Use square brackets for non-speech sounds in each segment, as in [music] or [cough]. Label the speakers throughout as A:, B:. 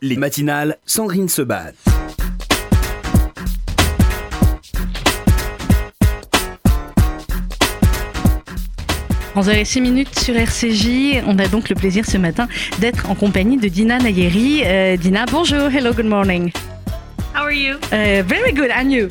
A: Les matinales, Sandrine se bat.
B: 11h06 minutes sur RCJ. On a donc le plaisir ce matin d'être en compagnie de Dina Nayeri. Euh, Dina, bonjour, hello, good morning.
C: How are you?
B: Uh, very good, and you?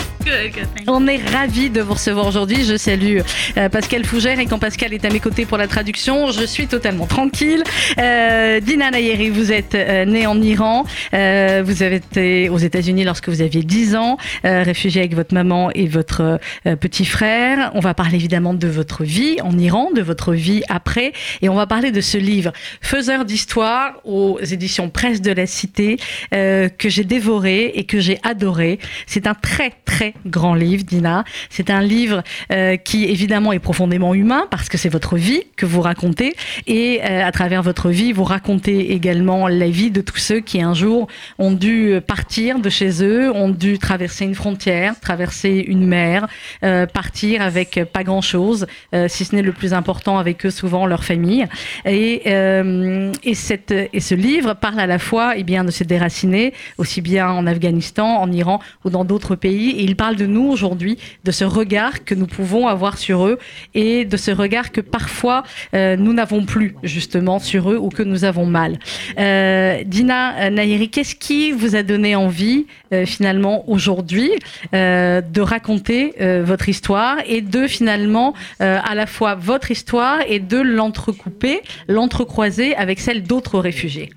B: On est ravis de vous recevoir aujourd'hui. Je salue euh, Pascal Fougère et quand Pascal est à mes côtés pour la traduction, je suis totalement tranquille. Euh, Dina Nayeri, vous êtes euh, née en Iran. Vous avez été aux États-Unis lorsque vous aviez 10 ans, réfugiée avec votre maman et votre petit frère. On va parler évidemment de votre vie en Iran, de votre vie après. Et on va parler de ce livre, Faiseur d'histoire, aux éditions Presse de la Cité, que j'ai dévoré et que j'ai adoré. C'est un très, très grand livre, Dina. C'est un livre euh, qui, évidemment, est profondément humain parce que c'est votre vie que vous racontez. Et euh, à travers votre vie, vous racontez également la vie de tous ceux qui, un jour, ont dû partir de chez eux, ont dû traverser une frontière, traverser une mer, euh, partir avec pas grand-chose, si ce n'est le plus important avec eux, souvent leur famille. Et, et, cette, et ce livre parle à la fois eh bien, de se déraciner, aussi bien en Afghanistan, en Iran ou dans d'autres pays. Parle de nous aujourd'hui, de ce regard que nous pouvons avoir sur eux et de ce regard que parfois euh, nous n'avons plus justement sur eux ou que nous avons mal. Euh, Dina Nayeri, qu'est-ce qui vous a donné envie euh, finalement aujourd'hui euh, de raconter euh, votre histoire et de finalement euh, à la fois votre histoire et de l'entrecouper, l'entrecroiser avec celle d'autres réfugiés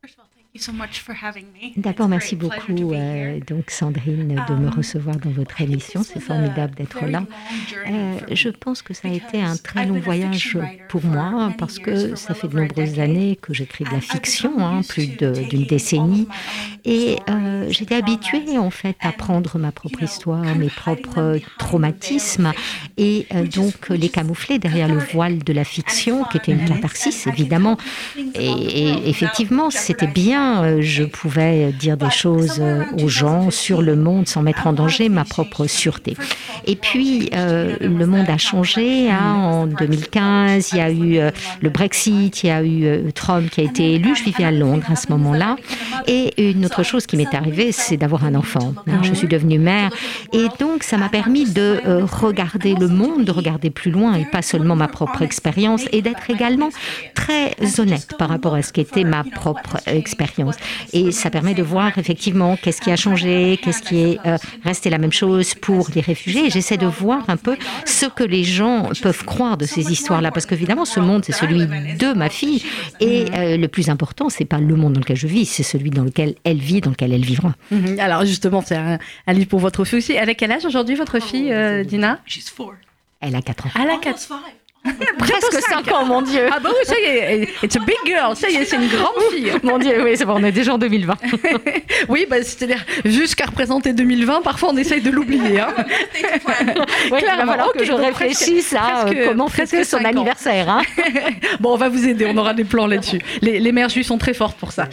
C: First of all, thank you so.
D: D'abord, merci beaucoup, euh, donc Sandrine, de me
C: Um,
D: recevoir dans votre émission. C'est formidable d'être là. Euh, je pense que ça a été un très long voyage pour moi parce que ça fait de nombreuses années que j'écris de la fiction, hein, plus d'une décennie. Et euh, j'étais habituée en fait à prendre ma propre histoire, mes propres traumatismes et donc les camoufler derrière le voile de la fiction qui était une catharsis évidemment. Et, effectivement, c'était
C: jeopardizing
D: euh, je pouvais dire des choses euh, aux gens sur le
C: 2015,
D: monde sans mettre en danger ma propre sûreté. Et puis, euh, le monde a changé hein, en
C: There was the Brexit
D: 2015. Il y a eu le Brexit, il y a eu Trump qui a été élu. Je vivais à Londres à ce moment-là. Et une autre chose qui m'est arrivée, c'est d'avoir un enfant. hein. Je suis devenue mère. Et donc, ça m'a permis de regarder le monde, de regarder plus loin et pas seulement ma propre expérience et d'être également très honnête par rapport à ce qu'était ma propre expérience. Et ça permet de voir effectivement qu'est-ce qui a changé, qu'est-ce qui est euh, resté la même chose pour les réfugiés. Et j'essaie de voir un peu ce que les gens peuvent croire de ces histoires-là, parce qu'évidemment, ce monde, c'est celui de ma fille. Et euh, le plus important, c'est pas le monde dans lequel je vis, c'est celui dans lequel elle vit, dans lequel elle vivra.
B: Mhm. Alors justement, c'est un, un livre pour votre fille aussi. Elle a quel âge aujourd'hui, votre fille, euh, Dina?
C: She's four.
D: Elle a 4 ans.
B: Elle a
C: Almost
B: 4
C: five.
D: Presque 5 ans, mon Dieu.
B: Ah bah oui, ça y est, it's a big girl, ça y est, c'est une grande fille.
D: Mon Dieu, oui, c'est bon, on est déjà en 2020. [laughs]
B: Oui, bah, c'est-à-dire, jusqu'à représenter 2020, parfois on essaye de l'oublier. Hein. [laughs]
D: Oui, il va
B: Clairement,
D: falloir
B: ok,
D: que je réfléchisse à
B: presque-
D: euh, comment fêter son anniversaire. Hein. [laughs]
B: Bon, on va vous aider, on aura des plans là-dessus. Les, les mères juives sont très fortes pour ça.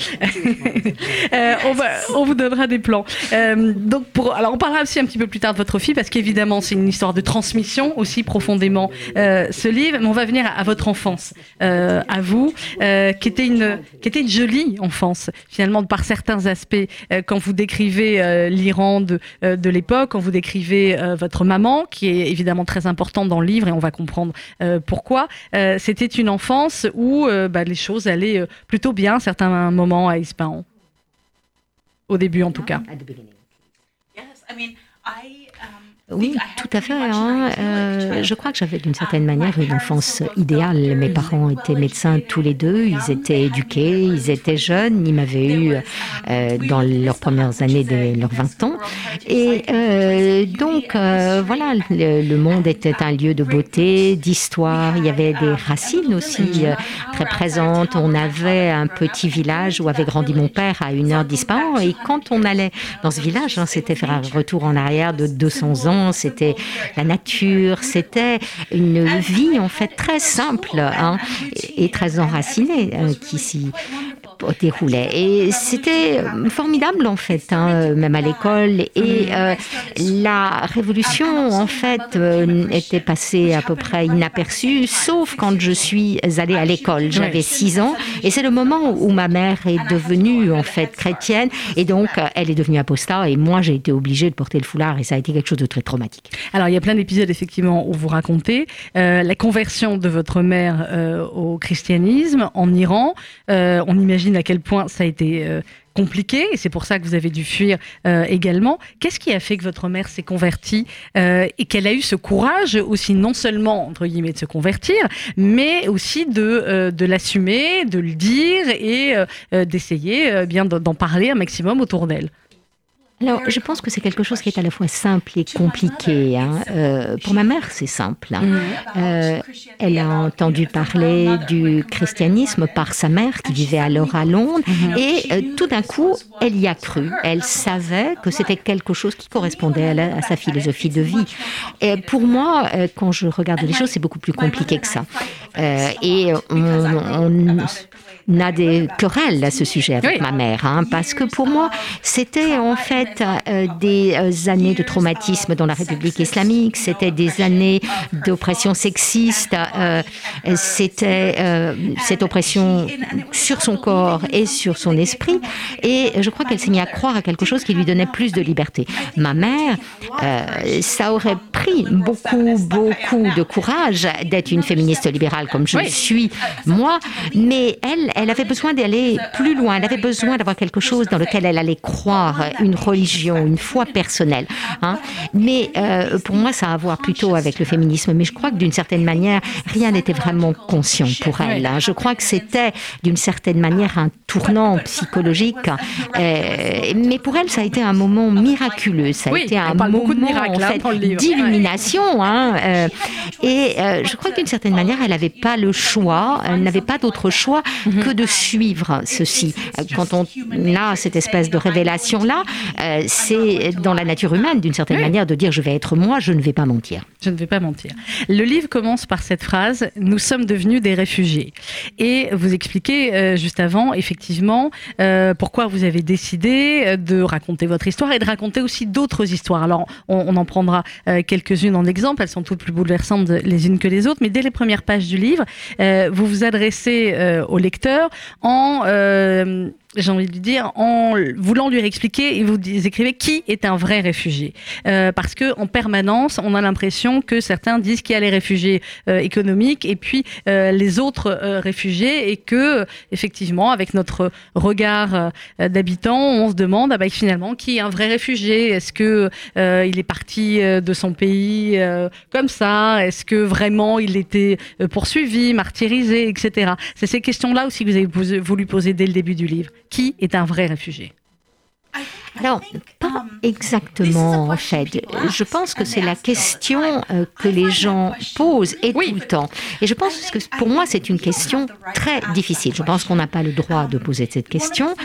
B: Euh, on, va, on vous donnera des plans. Euh, donc pour, alors on parlera aussi un petit peu plus tard de votre fille, parce qu'évidemment c'est une histoire de transmission aussi profondément euh, ce livre. Mais on va venir à, votre enfance, euh, à vous, euh, qui était une jolie enfance finalement par certains aspects. Euh, quand vous décrivez l'Iran de l'époque, quand vous décrivez votre maman, qui est évidemment très importante dans le livre, et on va comprendre pourquoi. C'était une enfance où bah, les choses allaient plutôt bien, certains moments à Ispahan. Au début, en tout cas.
D: Oui, tout à fait. hein. Euh, je crois que j'avais d'une certaine manière une enfance idéale. Mes parents étaient médecins tous les deux, ils étaient éduqués, ils étaient jeunes, ils m'avaient eu euh, dans leurs premières années de leurs 20 ans. Et euh, donc, voilà, le, le monde était un lieu de beauté, d'histoire. Il y avait des racines aussi très présentes. On avait un petit village où avait grandi mon père à une heure d'Ispahan. Et quand on allait dans ce village, hein, c'était faire un retour en arrière de 200 ans. C'était la nature, c'était une vie en fait très simple hein, et, très enracinée euh, qui s'y déroulait. Et c'était formidable en fait, hein, même à l'école. Et euh, la révolution en fait euh, était passée à peu près inaperçue, sauf quand je suis allée à l'école. J'avais 6 ans Et c'est le moment où ma mère est devenue en fait chrétienne et donc elle est devenue apostat et moi j'ai été obligée de porter le foulard et ça a été quelque chose de très traumatique.
B: Alors il y a plein d'épisodes effectivement où vous racontez euh, la conversion de votre mère au christianisme en Iran. On imagine à quel point ça a été euh, compliqué et c'est pour ça que vous avez dû fuir euh, également. Qu'est-ce qui a fait que votre mère s'est convertie euh, et qu'elle a eu ce courage aussi non seulement entre guillemets de se convertir, mais aussi de l'assumer, de le dire et d'essayer bien d'en parler un maximum autour d'elle?
D: Alors, je pense que c'est quelque chose qui est à la fois simple et compliqué. hein. Euh, pour ma mère, c'est simple. hein. Euh, elle a entendu parler du christianisme par sa mère qui vivait alors à Londres et euh, tout d'un coup, elle y a cru. Elle savait que c'était quelque chose qui correspondait à, sa philosophie de vie. Et pour moi, euh, quand je regarde les choses, c'est beaucoup plus compliqué que ça. Euh, et on, on a des querelles à ce sujet avec
B: Oui.
D: ma mère, hein, parce que pour moi, c'était en fait euh, des euh, années de traumatisme dans la République islamique, c'était des années d'oppression sexiste, euh, c'était euh, cette oppression sur son corps et sur son esprit, et je crois qu'elle s'est mise à croire à quelque chose qui lui donnait plus de liberté. Ma mère, euh, ça aurait pris beaucoup, beaucoup de courage d'être une féministe libérale comme je
B: Oui.
D: le suis moi, mais elle, elle avait besoin d'aller plus loin, elle avait besoin d'avoir quelque chose dans lequel elle allait croire, une religion, une foi personnelle. hein. Mais euh, pour moi, ça a à voir plutôt avec le féminisme. Mais je crois que d'une certaine manière, rien n'était vraiment conscient pour elle. hein. Je crois que c'était d'une certaine manière un tournant psychologique. Euh, mais pour elle, ça a été un moment miraculeux. Ça a
B: Oui,
D: été un moment en
B: hein,
D: fait,
B: dans
D: d'illumination. hein, euh, et euh, je crois que d'une certaine manière, elle n'avait pas le choix, elle n'avait pas d'autre choix que de suivre ceci. Euh, Quand on a cette espèce de révélation-là, euh, c'est dans la nature humaine, d'une certaine
B: Oui.
D: manière, de dire je vais être moi, je ne vais pas mentir.
B: Je ne vais pas mentir. Le livre commence par cette phrase Nous sommes devenus des réfugiés. Et vous expliquez juste avant, effectivement, pourquoi vous avez décidé de raconter votre histoire et de raconter aussi d'autres histoires. Alors, on, on en prendra euh, quelques-unes en exemple. Elles sont toutes plus bouleversantes les unes que les autres. Mais dès les premières pages du livre, euh, vous vous adressez euh, au lecteur en. J'ai envie de lui dire, en voulant lui réexpliquer, et vous écrivez qui est un vrai réfugié. Euh, parce que en permanence, on a l'impression que certains disent qu'il y a les réfugiés euh, économiques et puis euh, les autres euh, réfugiés, et que effectivement, avec notre regard euh, d'habitant, on se demande ah bah, finalement qui est un vrai réfugié? Est-ce que euh, il est parti de son pays comme ça? Est-ce que vraiment il était poursuivi, martyrisé, etc. C'est ces questions-là aussi que vous avez voulu poser dès le début du livre. Qui est un vrai réfugié?
D: Alors, pas exactement en fait. Je pense que c'est la question euh, que les gens posent et
B: Oui.
D: tout le temps. Et je pense que pour moi, c'est une question très difficile. Je pense qu'on n'a pas le droit de poser cette question.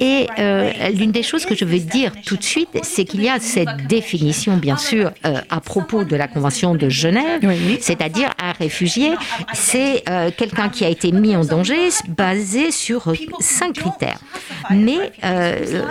D: Et euh, l'une des choses que je veux dire tout de suite, c'est qu'il y a cette définition, bien sûr, euh, à propos de la Convention de Genève,
B: Oui.
D: c'est-à-dire un réfugié, c'est euh, quelqu'un qui a été mis en danger basé sur cinq critères. Mais euh,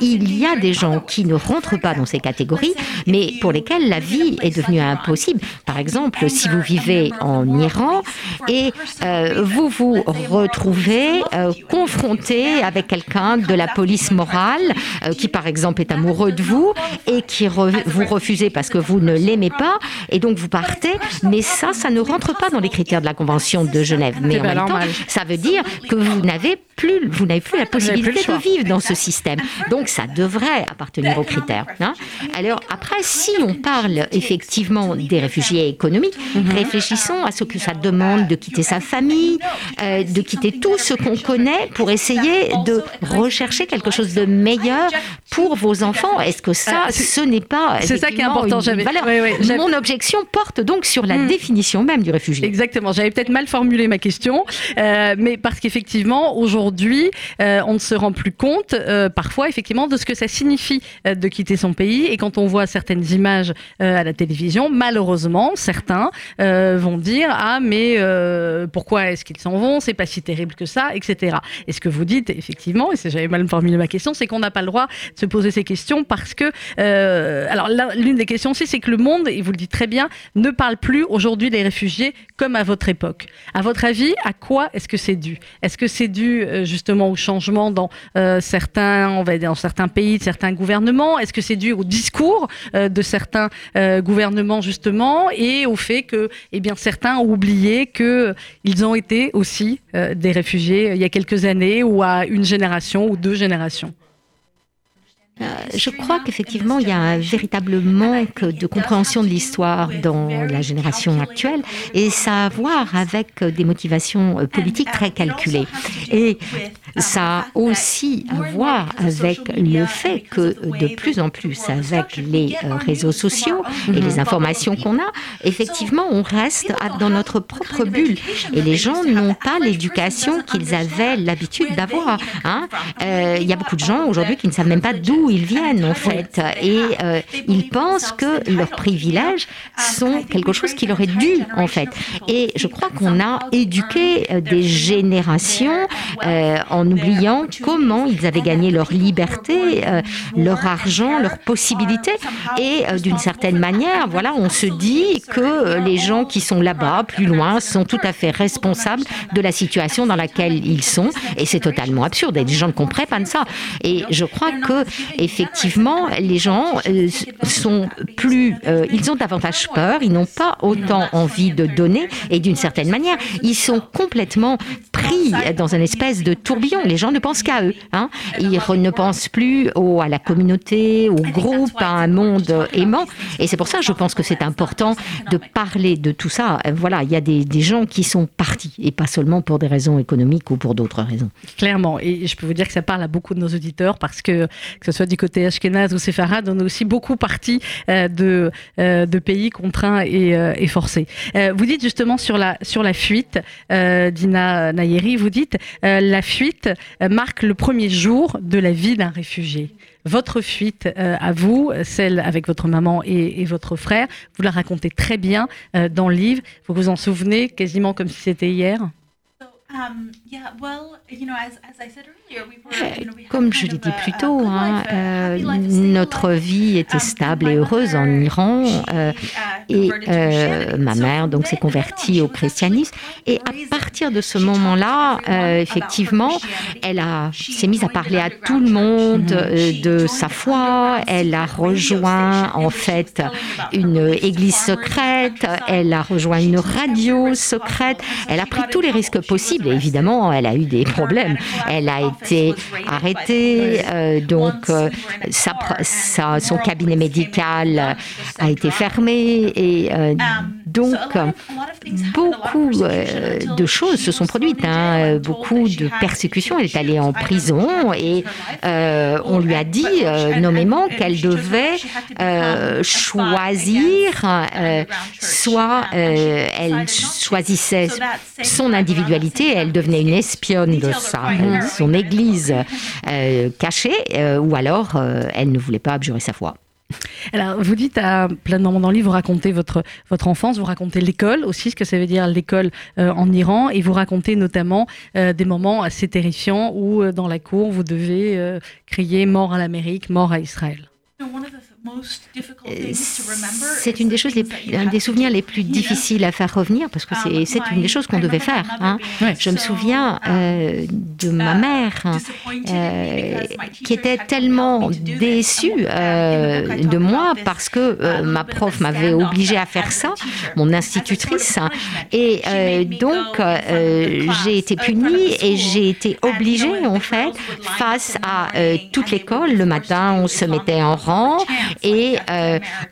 D: il y a des gens qui ne rentrent pas dans ces catégories, mais pour lesquels la vie est devenue impossible. Par exemple, si vous vivez en Iran et euh, vous vous retrouvez euh, confronté avec quelqu'un de la police morale euh, qui, par exemple, est amoureux de vous et qui re- vous refusez parce que vous ne l'aimez pas, et donc vous partez. Mais ça, ça ne rentre pas dans les critères de la Convention de Genève. Mais en même temps, ça veut dire que vous n'avez plus, vous n'avez plus la
B: plus
D: possibilité de vivre dans ce système. Donc ça devrait appartenir aux critères. hein. Alors après, si on parle effectivement des réfugiés économiques, réfléchissons à ce que ça demande de quitter sa famille, euh, de quitter tout ce qu'on connaît pour essayer de rechercher quelque chose de meilleur pour vos enfants. Est-ce que ça,
B: Ah,
D: ce n'est pas
B: c'est ça qui est important, j'avais- oui, oui,
D: Mon objection porte donc sur la
B: Hmm.
D: définition même du réfugié.
B: Exactement. J'avais peut-être mal formulé ma question, euh, mais parce qu'effectivement, aujourd'hui, on ne se rend plus compte parfois effectivement de ce que ça signifie de quitter son pays. Et quand on voit certaines images à la télévision, malheureusement, certains vont dire ah mais pourquoi est-ce qu'ils s'en vont? C'est pas si terrible que ça, etc. Et ce que vous dites effectivement, et j'avais mal formulé ma question, c'est qu'on n'a pas le droit de se poser ces questions parce que alors l'une des questions aussi, c'est que le monde, et vous le dites très bien, ne parle plus aujourd'hui des réfugiés comme à votre époque. À votre avis, à quoi est-ce que c'est dû? Est-ce que c'est dû euh, justement au changement dans euh, certains, on va dire, dans certains pays, de certains gouvernements. Est-ce que c'est dû au discours euh, de certains gouvernements justement et au fait que, eh certains ont oublié que ils ont été aussi des réfugiés il y a quelques années ou à une génération ou deux générations?
D: euh, je crois qu'effectivement, il y a un véritable manque de compréhension de l'histoire dans la génération actuelle et ça a à voir avec des motivations euh, politiques très calculées. Et ça a aussi à voir avec le fait que de plus en plus, avec les euh, réseaux sociaux et les informations qu'on a, effectivement, on reste dans notre propre bulle et les gens n'ont pas l'éducation qu'ils avaient l'habitude d'avoir. Hein. il y a beaucoup de gens aujourd'hui qui ne savent même pas d'où ils viennent en fait et euh, ils pensent que leurs privilèges sont quelque chose qui leur est dû en fait. Et je crois qu'on a éduqué euh, des générations euh, en oubliant comment ils avaient gagné leur liberté, leur argent, leurs possibilités et d'une certaine manière, voilà, on se dit que les gens qui sont là-bas, plus loin, sont tout à fait responsables de la situation dans laquelle ils sont et c'est totalement absurde et les gens ne comprennent pas de ça. Et je crois que effectivement, les gens euh, sont plus, euh, ils ont davantage peur, ils n'ont pas autant envie de donner, et d'une certaine manière, ils sont complètement pris dans une espèce de tourbillon. Les gens ne pensent qu'à eux. Hein. Ils ne pensent plus au, à la communauté, au groupe, à un monde aimant. Et c'est pour ça, je pense que c'est important de parler de tout ça. Voilà, il y a des, des gens qui sont partis, et pas seulement pour des raisons économiques ou pour d'autres raisons.
B: Clairement, et je peux vous dire que ça parle à beaucoup de nos auditeurs parce que que ce soit du côté Ashkenaz ou Séfarade, on est aussi beaucoup parti euh, de, euh, de pays contraints et, euh, et forcés. vous dites justement sur la, sur la fuite, Dina Nayeri, vous dites la fuite marque le premier jour de la vie d'un réfugié. Votre fuite à vous, celle avec votre maman et, votre frère, vous la racontez très bien dans le livre. Vous vous en souvenez quasiment comme si c'était hier?
D: Comme je l'ai dit plus tôt, hein, euh, notre vie était stable et heureuse en Iran euh, et euh, ma mère donc s'est convertie au christianisme. et à partir de ce moment-là, effectivement, elle a s'est mise à parler à tout le monde de sa foi. Elle a rejoint en fait une église secrète. Elle a rejoint une radio secrète. Elle a pris tous les risques possibles évidemment, elle a eu des problèmes. Elle a été arrêtée, euh, donc euh, son cabinet médical a été fermé et euh, donc beaucoup de choses se sont produites, hein. beaucoup de persécutions. Elle est allée en prison et on lui a dit nommément qu'elle devait choisir, soit elle choisissait son individualité, elle devenait une espionne de ça, son église euh, cachée, euh, ou alors euh, elle ne voulait pas abjurer sa foi.
B: Alors, vous dites à plein de moments dans le livre, vous racontez votre, votre enfance, vous racontez l'école aussi, ce que ça veut dire l'école en Iran, et vous racontez notamment des moments assez terrifiants où, dans la cour, vous devez crier mort à l'Amérique, mort à Israël.
D: C'est une des choses, les, un des souvenirs les plus difficiles à faire revenir parce que c'est une des choses qu'on devait faire. Hein. Je me souviens euh, de ma mère hein, euh, qui était tellement déçue euh, de moi parce que ma prof m'avait obligée à faire ça, mon institutrice, et donc j'ai été punie et j'ai été obligée en fait face à toute l'école. Le matin, on se mettait en rang et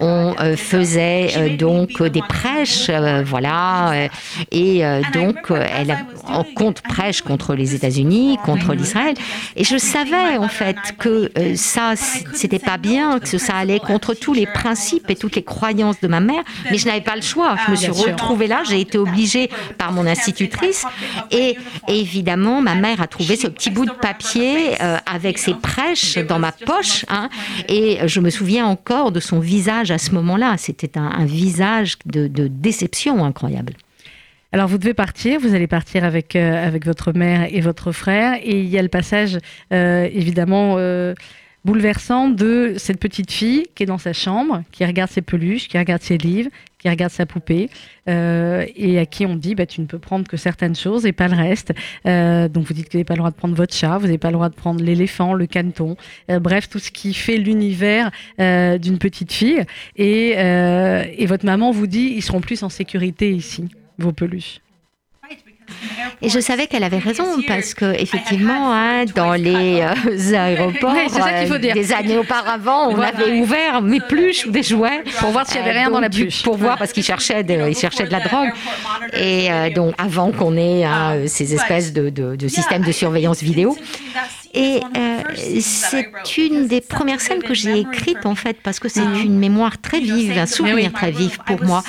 D: on faisait donc des prêches, voilà, et donc elle en compte prêche contre les États-Unis, contre l'Israël, et je savais en fait que ça c'était pas bien, que ça allait contre tous les principes et toutes les croyances de ma mère, mais je n'avais pas le choix. Je me suis retrouvée là, j'ai été obligée par mon institutrice, et, évidemment ma mère a trouvé ce petit bout de papier avec ses prêches dans ma poche, hein, et je me souviens encore de son visage à ce moment-là. C'était un, visage de, déception incroyable.
B: Alors vous devez partir, vous allez partir avec, euh, avec votre mère et votre frère, et il y a le passage euh, évidemment euh, bouleversant de cette petite fille qui est dans sa chambre, qui regarde ses peluches, qui regarde ses livres, qui regarde sa poupée euh, et à qui on dit bah, tu ne peux prendre que certaines choses et pas le reste. Euh, donc vous dites que vous n'avez pas le droit de prendre votre chat, vous n'avez pas le droit de prendre l'éléphant, le caneton, euh, bref, tout ce qui fait l'univers d'une petite fille. Et, et votre maman vous dit ils seront plus en sécurité ici, vos peluches.
D: Et je savais qu'elle avait raison parce que effectivement, hein, dans les euh, aéroports, euh, des années auparavant, on avait ouvert mes pluches ou des jouets
B: pour voir s'il y avait rien dans la pluche,
D: pour voir parce qu'ils cherchaient, de, ils cherchaient de la drogue. Et euh, donc avant qu'on ait hein, ces espèces de, de, de systèmes de surveillance vidéo. Et euh, c'est une des premières scènes que j'ai écrites en fait parce que c'est mm. une mémoire très vive, un souvenir très vif pour moi.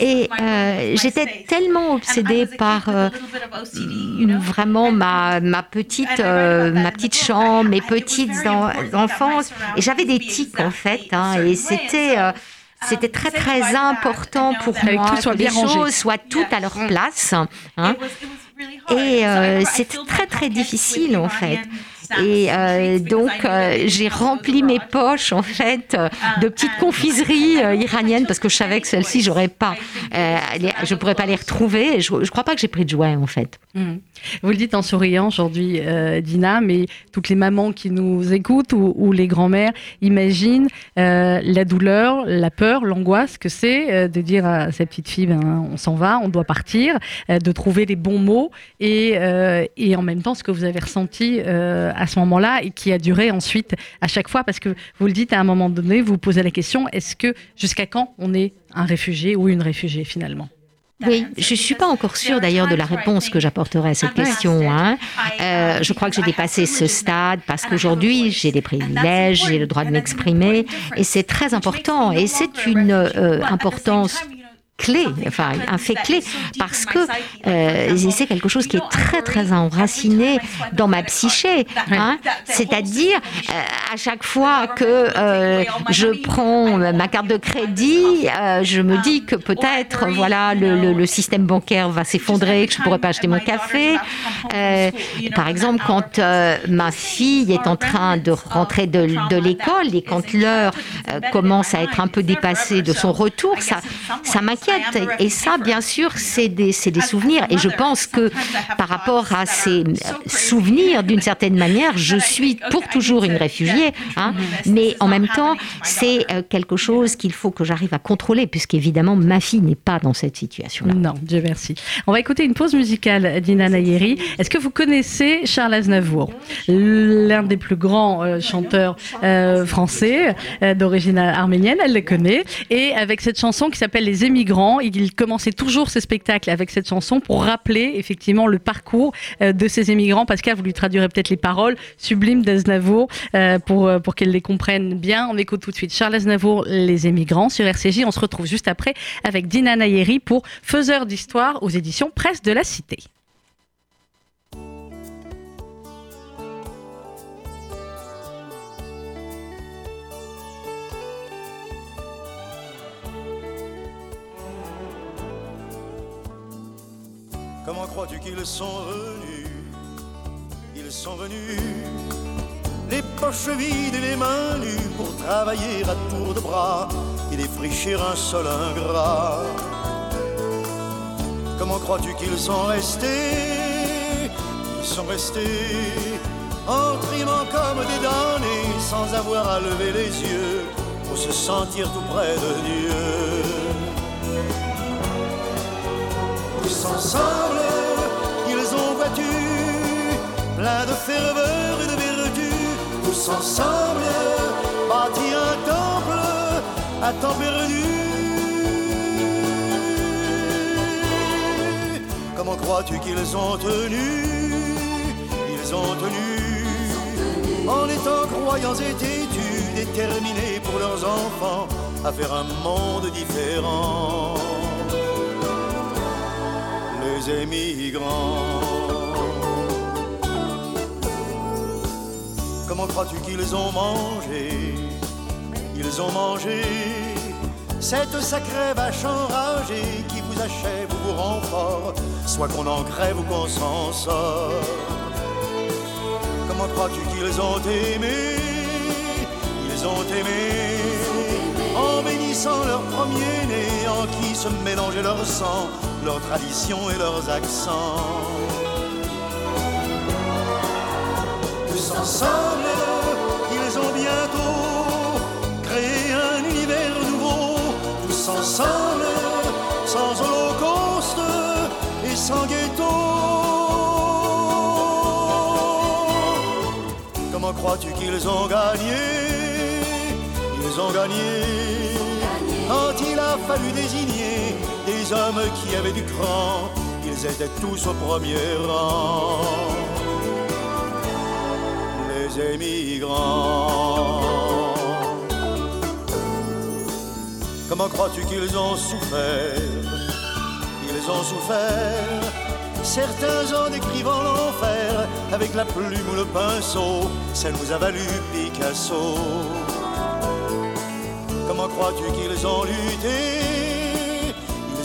D: Et euh, j'étais tellement obsédée par euh, vraiment ma, ma petite ma petite chambre, mes petites enfances. Et j'avais des tics en fait, hein, et c'était c'était très très important pour moi que les choses soient toutes à leur place. Hein. Et c'était très très difficile en fait. Et euh, donc, euh, j'ai rempli mes poches, en fait, de petites confiseries euh, iraniennes parce que je savais que celles-ci, j'aurais pas, je pourrais pas les retrouver. Je, ne crois pas que j'ai pris de jouets, en fait.
B: Mmh. Vous le dites en souriant aujourd'hui, Dina, mais toutes les mamans qui nous écoutent ou, les grands-mères imaginent la douleur, la peur, l'angoisse que c'est de dire à sa petite fille, ben, on s'en va, on doit partir, de trouver les bons mots et, et en même temps ce que vous avez ressenti à ce moment-là et qui a duré ensuite à chaque fois parce que vous le dites à un moment donné, vous, vous posez la question est-ce que jusqu'à quand on est un réfugié ou une réfugiée finalement?
D: Oui, je ne suis pas encore sûre d'ailleurs de la réponse que j'apporterai à cette question. Hein. Euh, je crois que j'ai dépassé ce stade parce qu'aujourd'hui j'ai des privilèges, j'ai le droit de m'exprimer et c'est très important et c'est une euh, importance clé, enfin un fait clé, parce que euh, c'est quelque chose qui est très très enraciné dans ma psyché. Hein. C'est-à-dire euh, à chaque fois que euh, je prends ma carte de crédit, je me dis que peut-être voilà le, le, système bancaire va s'effondrer, que je pourrais pas acheter mon café. par exemple, quand ma fille est en train de rentrer de, de l'école et quand l'heure commence à être un peu dépassée de son retour, ça ça m'inquiète et ça, bien sûr, c'est des, souvenirs. Et je pense que par rapport à ces souvenirs, d'une certaine manière, je suis pour toujours une réfugiée. Hein, mais en même temps, c'est euh, quelque chose qu'il faut que j'arrive à contrôler, puisqu'évidemment, ma fille n'est pas dans cette situation-là.
B: Non, Dieu merci. On va écouter une pause musicale d'Ina Nayeri. Est-ce que vous connaissez Charles Aznavour L'un des plus grands euh, chanteurs euh, français d'origine arménienne, elle le connaît. Et avec cette chanson qui s'appelle Les émigrants, il commençait toujours ses spectacles avec cette chanson pour rappeler effectivement le parcours euh, de ces émigrants. Pascal, vous lui traduirez peut-être les paroles sublimes d'Aznavour euh, pour, euh, pour qu'elle les comprenne bien. On écoute tout de suite Charles Aznavour, Les émigrants sur RCJ. On se retrouve juste après avec Dina Nayeri pour Faiseur d'histoire aux éditions Presse de la Cité.
E: Comment crois-tu qu'ils sont venus? Ils sont venus les poches vides et les mains nues pour travailler à tour de bras et défricher un sol ingrat. Comment crois-tu qu'ils sont restés? Ils sont restés en trimant comme des damnés sans avoir à lever les yeux pour se sentir tout près de Dieu. Ensemble, ils ont battu, plein de ferveur et de vertu. Tous ensemble, bâti un temple à temps perdu. Comment crois-tu qu'ils ont tenu? Ils ont tenu en étant croyants et têtus, déterminés pour leurs enfants à faire un monde différent. Comment crois-tu qu'ils ont mangé? Ils ont mangé cette sacrée vache enragée qui vous achève ou vous rend fort, soit qu'on en crève ou qu'on s'en sort. Comment crois-tu qu'ils ont aimé? Ils ont aimé en bénissant leur premier-né, en qui se mélangeait leur sang, leurs traditions et leurs accents. Tous ensemble, ils ont bientôt créé un univers nouveau, tous ensemble, sans holocauste et sans ghetto. Comment crois-tu qu'ils ont gagné? Ils ont gagné quand il a fallu désigner hommes qui avaient du cran. Ils étaient tous au premier rang. Les émigrants. Comment crois-tu qu'ils ont souffert? Ils ont souffert. Certains en décrivant l'enfer avec la plume ou le pinceau, ça nous a valu Picasso. Comment crois-tu qu'ils ont lutté?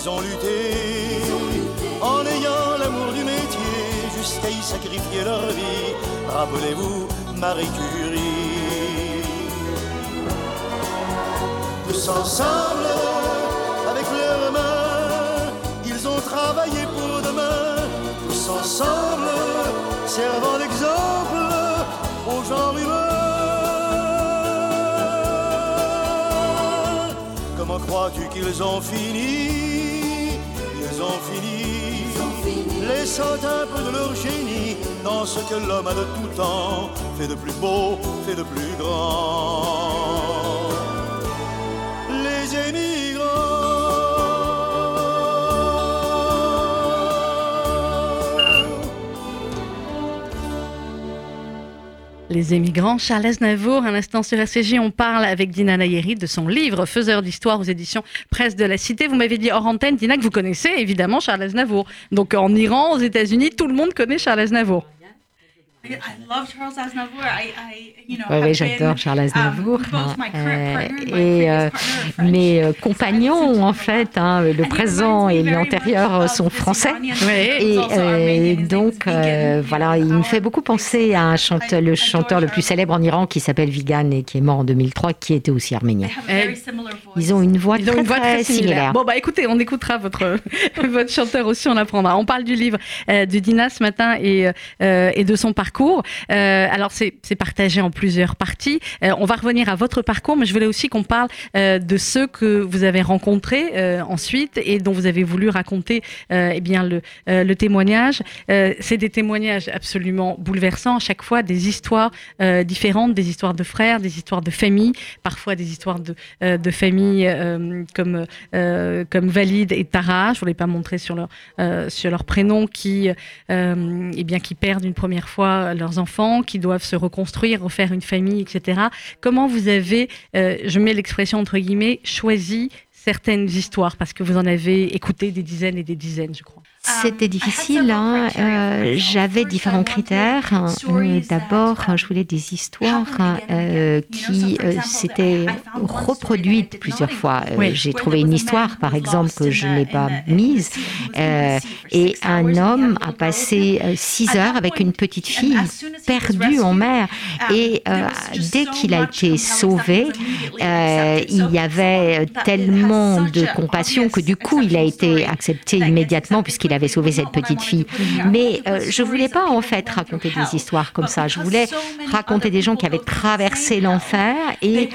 E: Ils ont lutté en ayant l'amour du métier jusqu'à y sacrifier leur vie. Rappelez-vous Marie Curie. Tous ensemble, avec leurs mains, ils ont travaillé pour demain. Tous ensemble, servant d'exemple au genre humain. Comment crois-tu qu'ils ont fini? Ils ont fini, laissant un peu de leur génie dans ce que l'homme a de tout temps fait de plus beau, fait de plus grand. Les émigrants,
B: Charles Aznavour, un instant sur RCJ, on parle avec Dina Nayeri de son livre Faiseur d'histoire aux éditions Presse de la Cité. Vous m'avez dit hors antenne, Dina, que vous connaissez évidemment Charles Aznavour. Donc en Iran, aux États-Unis, tout le monde connaît Charles Aznavour.
D: Oui, j'adore Charles Aznavour.
C: um, my current
D: euh, et euh, mes euh, compagnons,
C: I
D: en fait, hein, le présent et l'antérieur sont français. Et euh, donc, euh, voilà,
C: know,
D: il me fait beaucoup penser à un chanteur, le chanteur le plus célèbre en Iran qui s'appelle Vigan et qui est mort en 2003, qui était aussi arménien.
C: They have a very similar voice.
D: Ils ont une voix
B: ont
D: très,
B: une voix très similaire. Bon, bah écoutez, on écoutera votre, [laughs] votre chanteur aussi, on apprendra. On parle du livre euh, de Dina ce matin et, euh, et de son parcours. Euh, alors, c'est partagé en plusieurs parties. Euh, on va revenir à votre parcours, mais je voulais aussi qu'on parle euh, de ceux que vous avez rencontrés ensuite et dont vous avez voulu raconter eh bien, le, témoignage. C'est des témoignages absolument bouleversants, à chaque fois des histoires différentes, des histoires de frères, des histoires de famille, parfois des histoires de, de familles euh, comme, comme Valide et Tara, je ne voulais pas montrer sur leur, sur leur prénom, qui, eh bien, qui perdent une première fois leurs enfants, qui doivent se reconstruire, refaire une famille, etc. Comment vous avez, euh, je mets l'expression entre guillemets, choisi certaines histoires? Parce que vous en avez écouté des dizaines et des dizaines, je crois.
D: C'était difficile. hein. Euh, J'avais différents critères. Euh, D'abord, je voulais des histoires euh, qui euh, s'étaient reproduites plusieurs fois.
B: Oui.
D: J'ai trouvé une histoire, par exemple, que je n'ai pas mise. Et un homme a passé six heures avec une petite fille perdue en mer. Et euh, dès qu'il a été sauvé, il y avait tellement de compassion que du coup, il a été accepté immédiatement puisqu'il avait sauvé cette petite fille. Mais euh, je voulais pas en fait raconter des histoires comme ça. Je voulais raconter des gens qui avaient traversé l'enfer et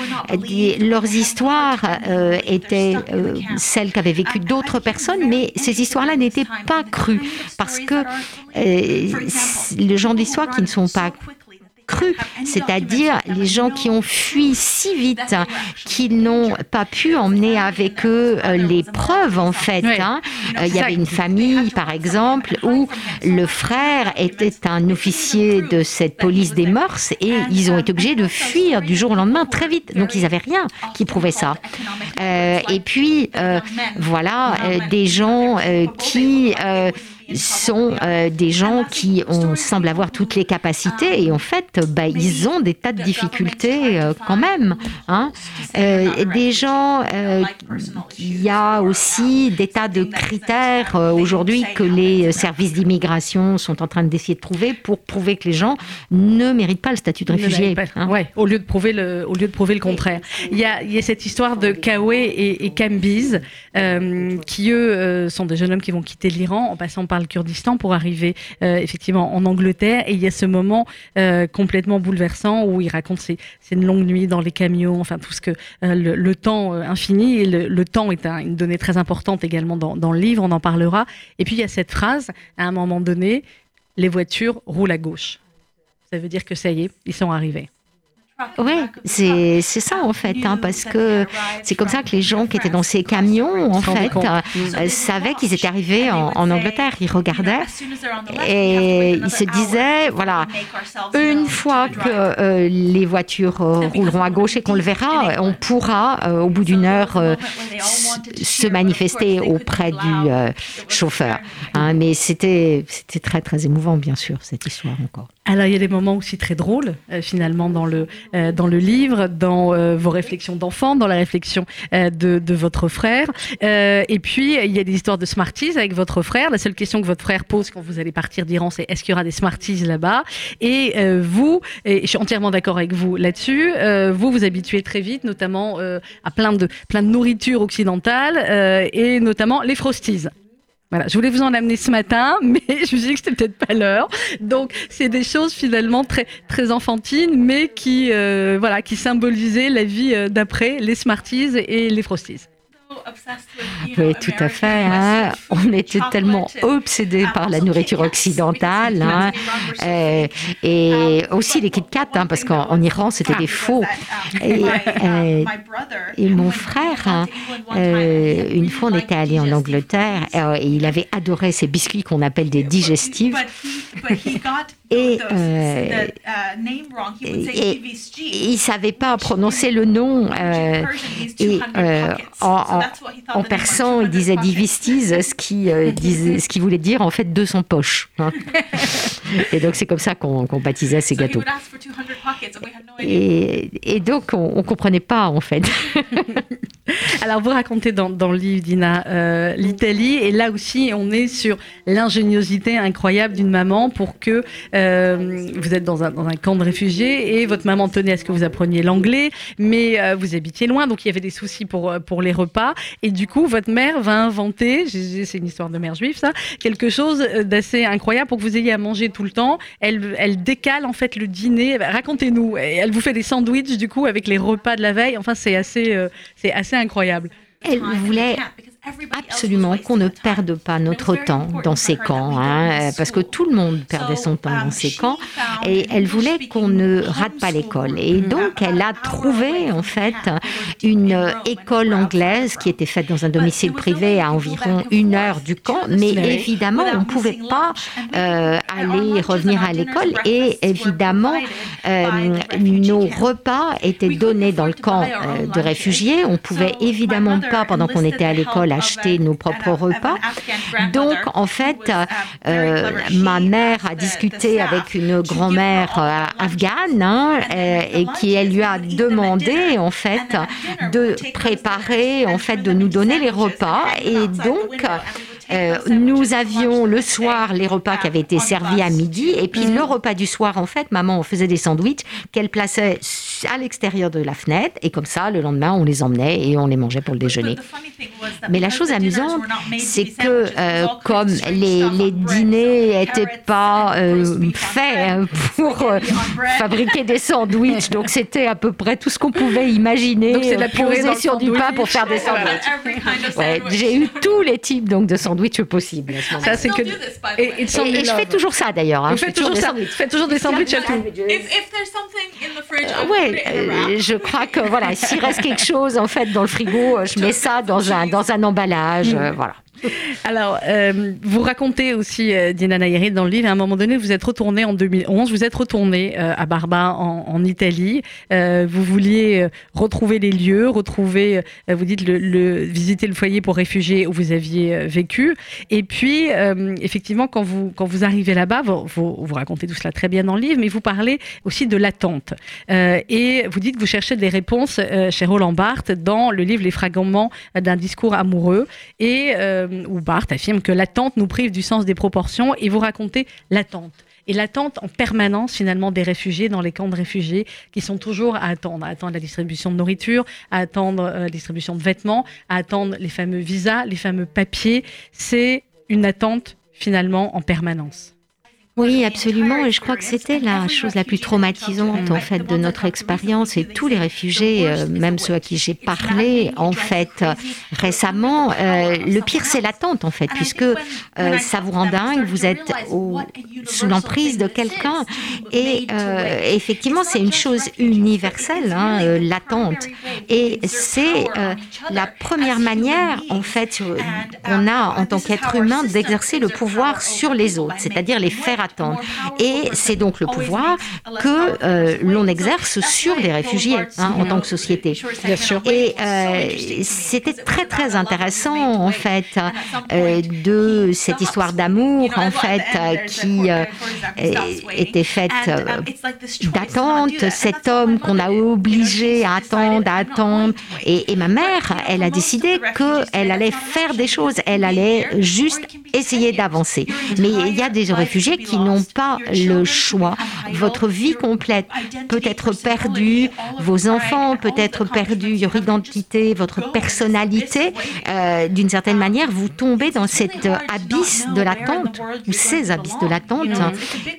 D: leurs histoires euh, étaient euh, celles qu'avaient vécues d'autres personnes, mais ces histoires-là n'étaient pas crues parce que euh, le genre d'histoires qui ne sont pas c'est-à-dire les gens qui ont fui si vite qu'ils n'ont pas pu emmener avec eux euh, les preuves en fait. Hein. Euh, il y avait une famille par exemple où le frère était un officier de cette police des mœurs et ils ont été obligés de fuir du jour au lendemain très vite. Donc ils n'avaient rien qui prouvait ça. Euh, et puis voilà des gens qui sont euh, des gens qui ont, semblent avoir toutes les capacités et en fait, bah, ils ont des tas de difficultés euh, quand même. Hein. Euh, des gens, il y a aussi des tas de critères aujourd'hui que les services d'immigration sont en train d'essayer de trouver pour prouver que les gens ne méritent pas le statut de réfugié.
B: Hein. Ouais, au lieu de prouver le, au lieu de prouver le contraire. Il y a, il y a cette histoire de Kawe et, et Kambiz, qui eux sont des jeunes hommes qui vont quitter l'Iran en passant par le Kurdistan pour arriver euh, effectivement en Angleterre. Et il y a ce moment euh, complètement bouleversant où il raconte c'est une longue nuit dans les camions, enfin tout ce que euh, le, temps infini. Et le, temps est une donnée très importante également dans, dans le livre, on en parlera. Et puis il y a cette phrase, à un moment donné, les voitures roulent à gauche. Ça veut dire que ça y est, ils sont arrivés.
D: Oui, c'est ça en fait, hein, parce que c'est comme ça que les gens qui étaient dans ces camions, en fait, euh, savaient qu'ils étaient arrivés en, Angleterre. Ils regardaient et ils se disaient, voilà, une fois que euh, les voitures euh, rouleront à gauche et qu'on le verra, on pourra, au bout d'une heure, se manifester auprès du chauffeur. Hein. mais c'était très très émouvant, bien sûr, cette histoire encore.
B: Alors il y a des moments aussi très drôles, finalement, dans le euh, dans le livre, dans euh, vos réflexions d'enfant, dans la réflexion euh, de, de, votre frère. et puis, il y a des histoires de Smarties avec votre frère. La seule question que votre frère pose quand vous allez partir d'Iran, c'est est-ce qu'il y aura des Smarties là-bas? Et vous, et je suis entièrement d'accord avec vous là-dessus, vous vous habituez très vite, notamment à plein de, plein de nourriture occidentale, et notamment les Frosties. Voilà, je voulais vous en amener ce matin, [laughs] mais je me suis dit que c'était peut-être pas l'heure. Donc, c'est des choses finalement très très enfantines, mais qui euh, voilà, qui symbolisaient la vie euh, d'après les Smarties et les Frosties.
D: Oui, tout à fait. Hein. On était tellement obsédés par la nourriture occidentale. Hein. Euh, et aussi les Kit Kat, hein, parce qu'en Iran, c'était des faux. Et, et mon frère, euh, une fois, on était allé en Angleterre et il avait adoré ces biscuits qu'on appelle des digestifs. Et, euh, il savait pas prononcer le nom. Euh, et euh, en, en, persan, il disait divistis, ce qui, euh, [laughs] disait, ce qui voulait dire en fait de son poche. Hein. et donc c'est comme ça qu'on baptisait ces gâteaux. Et, et donc on, on comprenait pas en fait. [laughs]
B: Alors, vous racontez dans, dans le livre, Dina, euh, l'Italie, et là aussi, on est sur l'ingéniosité incroyable d'une maman pour que euh, vous êtes dans un, camp de réfugiés et votre maman tenait à ce que vous appreniez l'anglais, mais euh, vous habitiez loin, donc il y avait des soucis pour, pour les repas. Et du coup, votre mère va inventer, c'est une histoire de mère juive, ça, quelque chose d'assez incroyable pour que vous ayez à manger tout le temps. Elle, décale en fait le dîner. Racontez-nous. Elle vous fait des sandwichs du coup avec les repas de la veille. Enfin, c'est assez incroyable.
D: Elle voulait absolument qu'on ne perde pas notre temps dans ces camps, hein, parce que tout le monde perdait son temps dans ces camps, et elle voulait qu'on ne rate pas l'école. Et donc, elle a trouvé en fait une école anglaise qui était faite dans un domicile privé à environ une heure du camp, mais évidemment, on ne pouvait pas euh, aller revenir à l'école, et évidemment, euh, nos repas étaient donnés dans le camp euh, de réfugiés. On pouvait évidemment pas, pendant qu'on était à l'école, acheter nos propres repas. Donc, en fait, euh, ma mère a discuté avec une grand-mère euh, afghane hein, euh, et, qui elle lui a demandé en fait de préparer, en fait, de nous donner les repas. Et donc, nous avions le soir les repas qui avaient été servis à midi et puis le repas du soir, en fait, maman faisait des sandwichs qu'elle plaçait à l'extérieur de la fenêtre et comme ça, le lendemain, on les emmenait et on les mangeait pour le déjeuner. Mais la chose amusante, c'est que euh, comme les, les dîners n'étaient pas euh, faits hein, pour euh, fabriquer des sandwichs, donc c'était à peu près tout ce qu'on pouvait imaginer.
B: Donc la le
D: sur du pain pour faire des sandwichs. Ouais, j'ai eu tous les types donc de sandwichs possibles. à ce moment-là.
B: Ça, c'est que. Et, et,
D: Et, et je fais toujours ça d'ailleurs. hein. Je fais
B: toujours ça. toujours des sandwichs à tout.
D: Euh, ouais, euh, je crois que voilà, s'il reste quelque chose en fait dans le frigo, euh, je mets ça dans un dans un emballage, euh, voilà. [laughs]
B: Alors, euh, vous racontez aussi, euh, Dina dans le livre, à un moment donné, vous êtes retourné en 2011, vous êtes retourné euh, à Barba en, Italie. Euh, vous vouliez retrouver les lieux, retrouver, vous dites, visiter le foyer pour réfugiés où vous aviez vécu. Et puis, effectivement, quand vous, quand vous arrivez là-bas, vous, vous, racontez tout cela très bien dans le livre, mais vous parlez aussi de l'attente. Et vous dites que vous cherchez des réponses chez Roland Barthes dans le livre Les fragments d'un discours amoureux. Et euh, où Barthes affirme que l'attente nous prive du sens des proportions et vous racontez l'attente. Et l'attente en permanence finalement des réfugiés dans les camps de réfugiés qui sont toujours à attendre, à attendre la distribution de nourriture, à attendre euh, la distribution de vêtements, à attendre les fameux visas, les fameux papiers. C'est une attente finalement en permanence.
D: Oui, absolument. Et je crois que c'était la chose la plus traumatisante, en fait, de notre expérience. Et tous les réfugiés, euh, même ceux à qui j'ai parlé, en fait, récemment, euh, le pire, c'est l'attente, en fait, puisque euh, ça vous rend dingue, vous êtes sous l'emprise de quelqu'un. Et effectivement, c'est une chose universelle, hein, l'attente. Et c'est la première manière, en fait, qu'on a en tant qu'être humain d'exercer le pouvoir sur les autres, c'est-à-dire les faire attendre. Et c'est donc le pouvoir que euh, l'on exerce sur les réfugiés hein, en tant que société.
B: Bien sûr.
D: Et euh, c'était très très intéressant en fait euh, de cette histoire d'amour en fait qui était faite d'attente, cet homme qu'on a obligé à attendre, à attendre. Et, et ma mère, elle a décidé qu'elle allait faire des choses, elle allait juste essayer d'avancer. Mais il y a des réfugiés qui n'ont pas le choix. Votre vie complète peut être perdue, vos enfants peut être perdus, leur identité, votre personnalité. Euh, D'une certaine manière, vous tombez dans cet euh, abysse de l'attente, ou ces abysses de l'attente.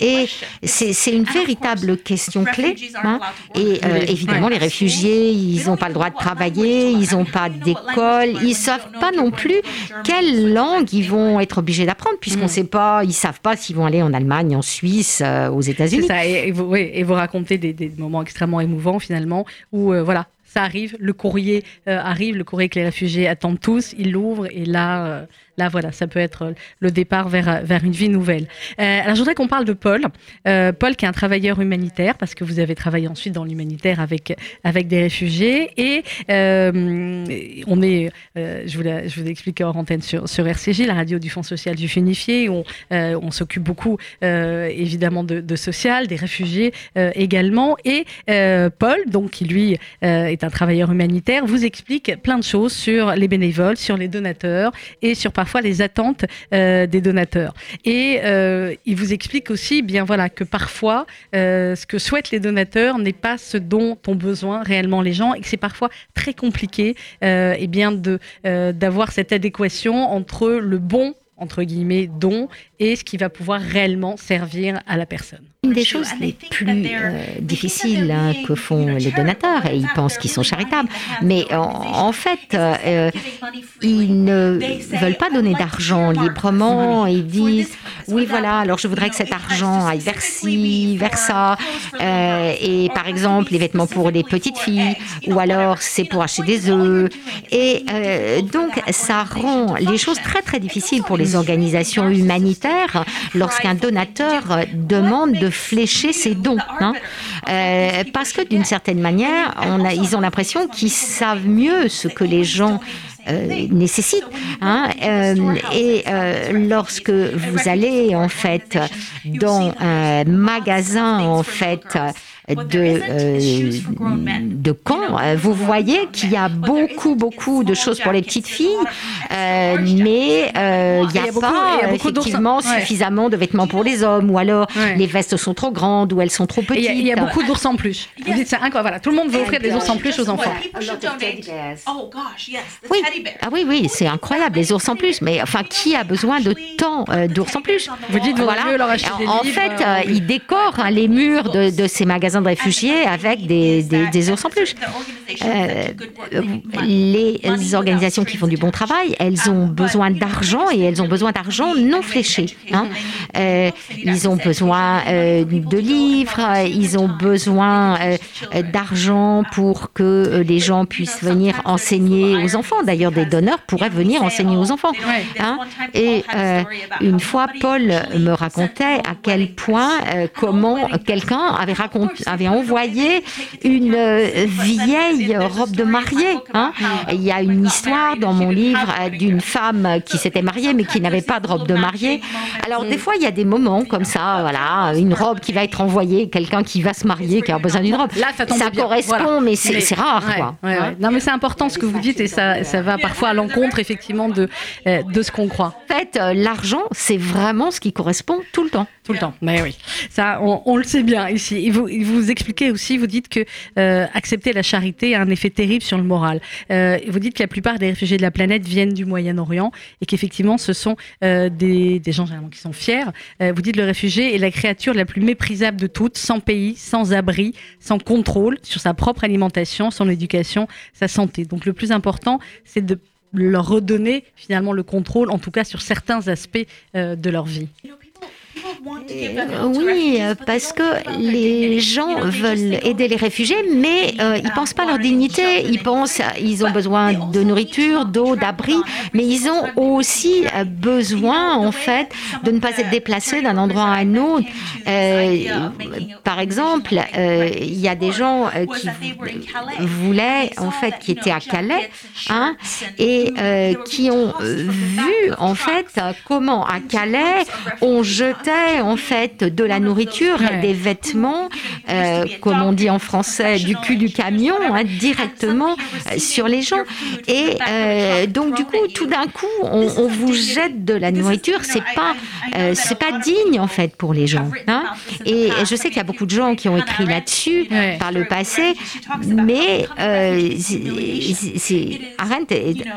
D: Et c'est une véritable question clé. hein. Et euh, évidemment, les réfugiés, ils n'ont pas le droit de travailler, ils n'ont pas d'école, ils savent pas non plus quelle langue ils vont être obligés d'apprendre, puisqu'on ne sait pas, ils savent pas s'ils vont aller en Allemagne, en Suisse, euh, aux États-Unis.
B: ça. Et, vous, racontez des, moments extrêmement émouvants finalement où euh, voilà. Ça arrive, le courrier euh, arrive, le courrier que les réfugiés attendent tous, ils l'ouvrent et là, là voilà, ça peut être le départ vers, vers une vie nouvelle. Euh, alors je voudrais qu'on parle de Paul. Euh, Paul qui est un travailleur humanitaire parce que vous avez travaillé ensuite dans l'humanitaire avec, avec des réfugiés et euh, on est, euh, je, vous la- expliqué hors antenne sur, sur RCJ, la radio du Fonds social du Unifié, où on, euh, s'occupe beaucoup euh, évidemment de, social, des réfugiés euh, également. Et euh, Paul, donc qui lui euh, est un travailleur humanitaire, vous explique plein de choses sur les bénévoles, sur les donateurs et sur parfois les attentes euh, des donateurs. Et euh, il vous explique aussi, bien voilà, que parfois euh, ce que souhaitent les donateurs n'est pas ce dont ont besoin réellement les gens et que c'est parfois très compliqué, et bien de d'avoir cette adéquation entre le bon entre guillemets don et ce qui va pouvoir réellement servir à la personne.
D: Une des choses les plus euh, difficiles hein, que font les donateurs, et ils pensent qu'ils sont charitables, mais en, fait, euh, ils ne veulent pas donner d'argent librement. Ils disent, oui, voilà, alors je voudrais que cet argent aille vers ci, vers ça, euh, et par exemple, les vêtements pour les petites filles, ou alors c'est pour acheter des œufs. Et euh, donc, ça rend les choses très, très difficiles pour les organisations humanitaires lorsqu'un donateur demande de flécher ses dons. hein. Euh, parce que d'une certaine manière, ils ont l'impression qu'ils savent mieux ce que les gens euh, nécessitent. hein. Euh, et euh, lorsque vous allez en fait dans un magasin en fait de, de camps, vous voyez qu'il y a beaucoup, beaucoup de choses pour les petites filles, mais il n'y a, pas effectivement suffisamment de vêtements pour les hommes, ou alors les vestes sont trop grandes, ou elles sont trop petites.
B: Il y, a beaucoup d'ours en plus. Vous dites, c'est incroyable. Voilà, tout le monde veut offrir des ours en plus aux enfants.
C: Oh,
D: oui. Ah oui, oui, c'est incroyable, les ours en plus. Mais enfin, qui a besoin de tant d'ours en plus
B: Vous dites, voilà. leur acheter
D: des En fait, euh, ils décorent hein, les murs de, de, ces magasins de réfugiés avec des, des, des ours en plus. Euh, les organisations qui font du bon travail, elles ont besoin d'argent et elles ont besoin d'argent non fléché. Hein. Euh, ils ont besoin de livres, ils ont besoin d'argent pour que les gens puissent venir enseigner aux enfants. D'ailleurs, des donneurs pourraient venir enseigner aux enfants. Hein. Et une fois, Paul me racontait à quel point, comment quelqu'un avait, avait envoyé une vieille robe de mariée. Hein. Il y a une histoire dans mon livre d'une femme qui s'était mariée mais qui n'avait pas de robe de mariée. Alors des fois, il y a des moments comme ça, voilà, une robe qui va être envoyée, quelqu'un qui va se marier, qui a besoin d'une robe.
B: Là, ça, ça
D: correspond, mais c'est rare. quoi.
B: Non, mais c'est important ce que vous dites et ça, ça va parfois à l'encontre effectivement de, euh, de ce qu'on croit.
D: En fait, euh, l'argent, c'est vraiment ce qui correspond tout le temps.
B: Tout le temps, mais oui. Ça, on, le sait bien ici. Et vous, vous expliquez aussi, vous dites que euh, accepter la charité a un effet terrible sur le moral. vous dites que la plupart des réfugiés de la planète viennent du Moyen-Orient et qu'effectivement, ce sont des, des, gens généralement qui sont fiers. vous dites le réfugié est la créature la plus méprisable de toutes, sans pays, sans abri, sans contrôle sur sa propre alimentation, son éducation, sa santé. Donc le plus important, c'est de leur redonner finalement le contrôle, en tout cas sur certains aspects euh, de leur vie.
D: Euh, oui, euh, parce que les gens veulent aider les réfugiés, mais euh, ils ne pensent pas à leur dignité. Ils pensent ils ont besoin de nourriture, d'eau, d'abri, mais ils ont aussi besoin, en fait, de ne pas être déplacés d'un endroit à un autre. par exemple, il y a des gens qui voulaient, en fait, qui étaient à Calais, hein, et qui ont vu, en fait, comment à Calais on jetait en fait de la nourriture, des vêtements, euh, comme on dit en français, du cul du camion, hein, directement euh, sur les gens. Et euh, donc du coup, tout d'un coup, on, vous jette de la nourriture. C'est pas, c'est pas digne en fait pour les gens. Hein. Et je sais qu'il y a beaucoup de gens qui ont écrit là-dessus par le passé, mais c'est Arendt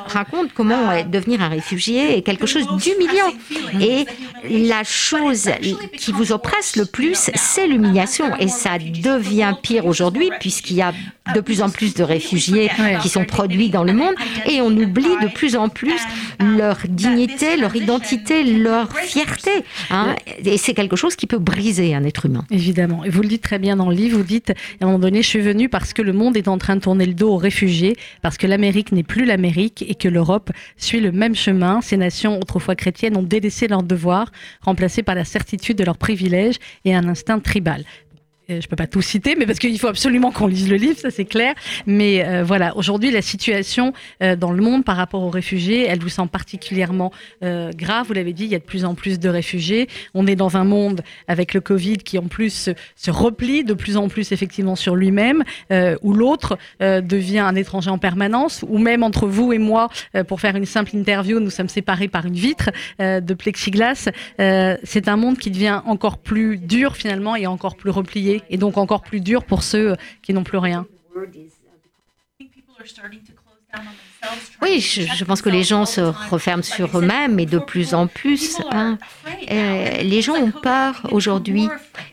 D: raconte comment devenir un réfugié est quelque chose d'humiliant. Et la chose qui vous oppresse le plus, c'est l'humiliation. Et ça devient pire aujourd'hui puisqu'il y a de plus en plus de réfugiés qui sont produits dans le monde et on oublie de plus en plus leur dignité, leur identité, leur fierté. Hein. Et c'est quelque chose qui peut briser un être humain.
B: Évidemment. Et vous le dites très bien dans le livre, vous dites, à un moment donné, je suis venu parce que le monde est en train de tourner le dos aux réfugiés, parce que l'Amérique n'est plus l'Amérique et que l'Europe suit le même chemin. Ces nations autrefois chrétiennes ont délaissé leurs devoirs, remplacés par la certitude de leurs privilèges et un instinct tribal. Euh, je peux pas tout citer, mais parce qu'il faut absolument qu'on lise le livre, ça c'est clair. Mais euh, voilà, aujourd'hui, la situation euh, dans le monde par rapport aux réfugiés, elle vous semble particulièrement grave. Vous l'avez dit, il y a de plus en plus de réfugiés. On est dans un monde avec le Covid qui en plus se, replie de plus en plus effectivement sur lui-même, où l'autre devient un étranger en permanence, ou même entre vous et moi, pour faire une simple interview, nous sommes séparés par une vitre de plexiglas. c'est un monde qui devient encore plus dur finalement et encore plus replié et donc encore plus dur pour ceux qui n'ont plus rien.
D: Oui, je, pense que les gens se referment sur eux-mêmes et de plus en plus, hein. euh, les gens ont peur aujourd'hui.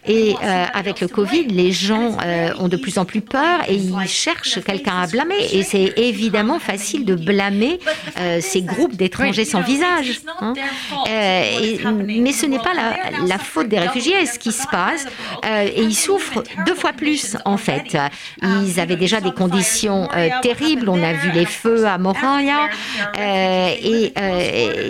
D: Et euh, avec le Covid, les gens euh, ont de plus en plus peur et ils cherchent quelqu'un à blâmer. Et c'est évidemment facile de blâmer ces groupes d'étrangers sans visage. Hein. mais ce n'est pas la, faute des réfugiés, ce qui se passe. et ils souffrent deux fois plus, en fait. Ils avaient déjà des conditions terribles. On a vu les feu à Moria. et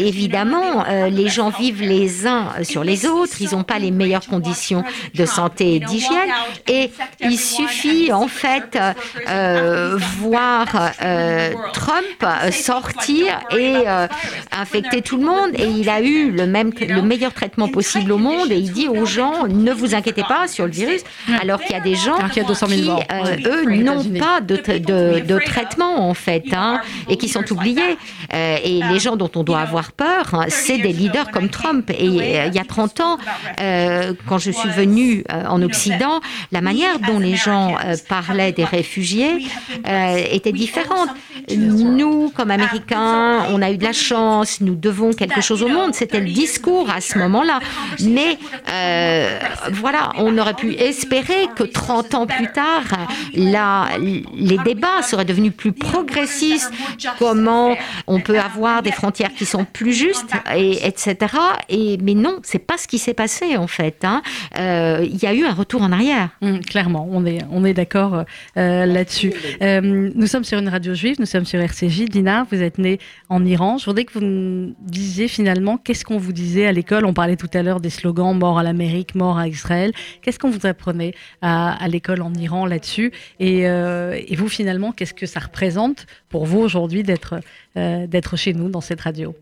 D: évidemment, les gens vivent les uns sur les autres. Ils n'ont pas les meilleures conditions de santé et d'hygiène. Et il suffit en fait euh, voir euh, Trump sortir et euh, infecter tout le monde. Et il a eu le, même, le meilleur traitement possible au monde. Et il dit aux gens, ne vous inquiétez pas sur le virus. Alors qu'il y a des gens qui, eux, n'ont pas de, de, traitement en fait. Hein, et qui sont oubliés. et les gens dont on doit avoir peur, hein, c'est des leaders comme Trump. Et il y a 30 ans, quand je suis venue en Occident, la manière dont les gens parlaient des réfugiés euh, était différente. Nous, comme Américains, on a eu de la chance, nous devons quelque chose au monde. C'était le discours à ce moment-là. Mais euh, voilà, on aurait pu espérer que 30 ans plus tard, là, les débats seraient devenus plus progressistes. Comment on peut avoir des frontières qui sont plus justes, et, etc. Et, mais non, c'est pas ce qui s'est passé en fait. Hein. Euh, il y a eu un retour en arrière.
B: Hum, clairement, on est, d'accord là-dessus. nous sommes sur une radio juive, nous sommes sur RCJ. Dina, vous êtes née en Iran. Je voudrais que vous disiez finalement qu'est-ce qu'on vous disait à l'école? On parlait tout à l'heure des slogans mort à l'Amérique, mort à Israël. Qu'est-ce qu'on vous apprenait à, l'école en Iran là-dessus? Et, euh, et, vous finalement, qu'est-ce que ça représente pour vous aujourd'hui d'être euh, d'être chez nous dans cette radio?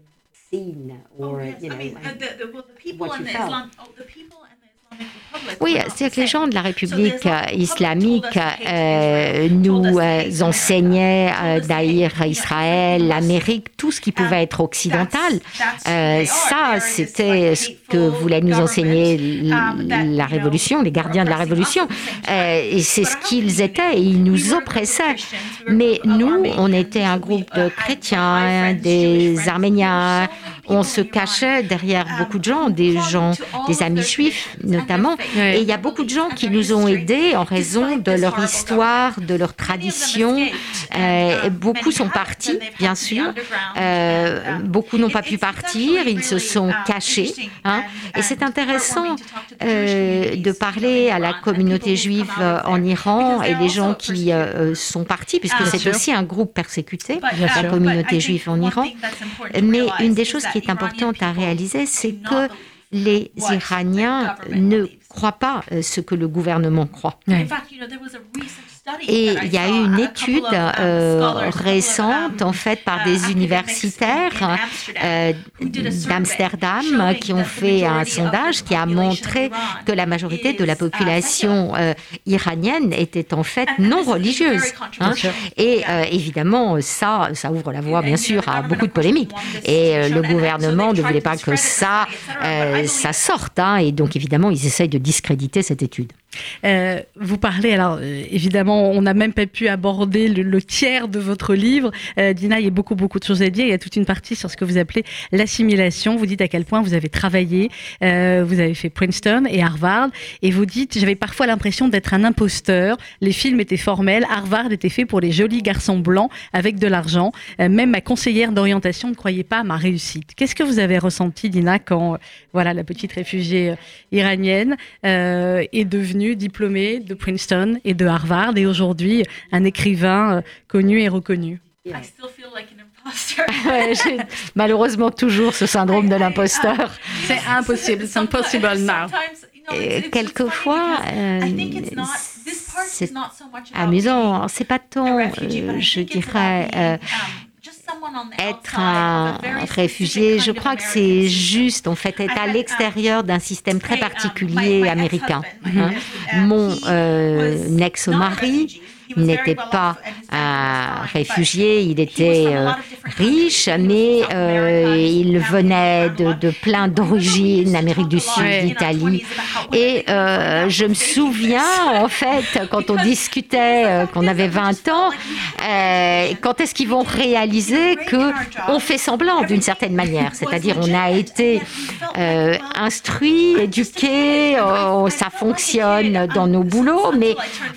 D: Oui, c'est que les gens de la République islamique euh, nous euh, enseignaient euh, d'haïr Israël, l'Amérique, tout ce qui pouvait être occidental. ça, c'était ce que voulait nous enseigner la Révolution, les gardiens de la Révolution. et c'est ce qu'ils étaient, et ils nous oppressaient. Mais nous, on était un groupe de chrétiens, des Arméniens, on se cachait derrière beaucoup de gens, des gens, des amis juifs notamment. Et il y a beaucoup de gens qui nous ont aidés en raison de leur histoire, de leur tradition. Euh, beaucoup sont partis, bien sûr. Euh, beaucoup n'ont pas pu partir, ils se sont cachés. Hein. Et c'est intéressant euh, de parler à la communauté juive en Iran et les gens qui sont partis, puisque c'est aussi un groupe persécuté, la communauté juive en Iran. Mais une des choses qui est importante à réaliser, c'est que les Iraniens ne croient pas euh, ce que le gouvernement croit. Et il y a eu une étude euh, récente, en fait, par des universitaires euh, d'Amsterdam qui ont fait un sondage qui a montré que la majorité de la population euh, iranienne était en fait non religieuse. Hein. Et évidemment, ça, ça ouvre la voie, bien sûr, à beaucoup de polémiques. Et le gouvernement ne voulait pas que ça, ça sorte. Hein. Et donc, évidemment, ils essayent de discréditer cette étude.
B: Euh, vous parlez, alors euh, évidemment, on n'a même pas pu aborder le, tiers de votre livre. Euh, Dina, il y a beaucoup, beaucoup de choses à dire. Il y a toute une partie sur ce que vous appelez l'assimilation. Vous dites à quel point vous avez travaillé, vous avez fait Princeton et Harvard, et vous dites, j'avais parfois l'impression d'être un imposteur. Les films étaient formels, Harvard était fait pour les jolis garçons blancs avec de l'argent. même ma conseillère d'orientation ne croyait pas à ma réussite. Qu'est-ce que vous avez ressenti, Dina, quand voilà la petite réfugiée iranienne est devenue diplômé de Princeton et de Harvard et aujourd'hui un écrivain euh, connu et reconnu. [laughs]
D: malheureusement toujours ce syndrome de [laughs] l'imposteur.
B: C'est impossible, c'est impossible now.
D: quelquefois, euh, c'est amusant. C'est pas tant, euh, je dirais, être un réfugié, je crois que c'est juste, en fait, être à l'extérieur d'un système très particulier américain. Hein? Mon euh, ex-mari n'était pas un réfugié, il était euh, riche, mais euh, il venait de, de plein d'origines, Amérique du Sud, Italie. Et euh, je me souviens, en fait, quand on discutait, qu'on avait 20 ans, quand est-ce qu'ils vont réaliser que on fait semblant d'une certaine manière, [laughs] c'est-à-dire on a été instruit, éduqué, ça fonctionne dans nos boulots, mais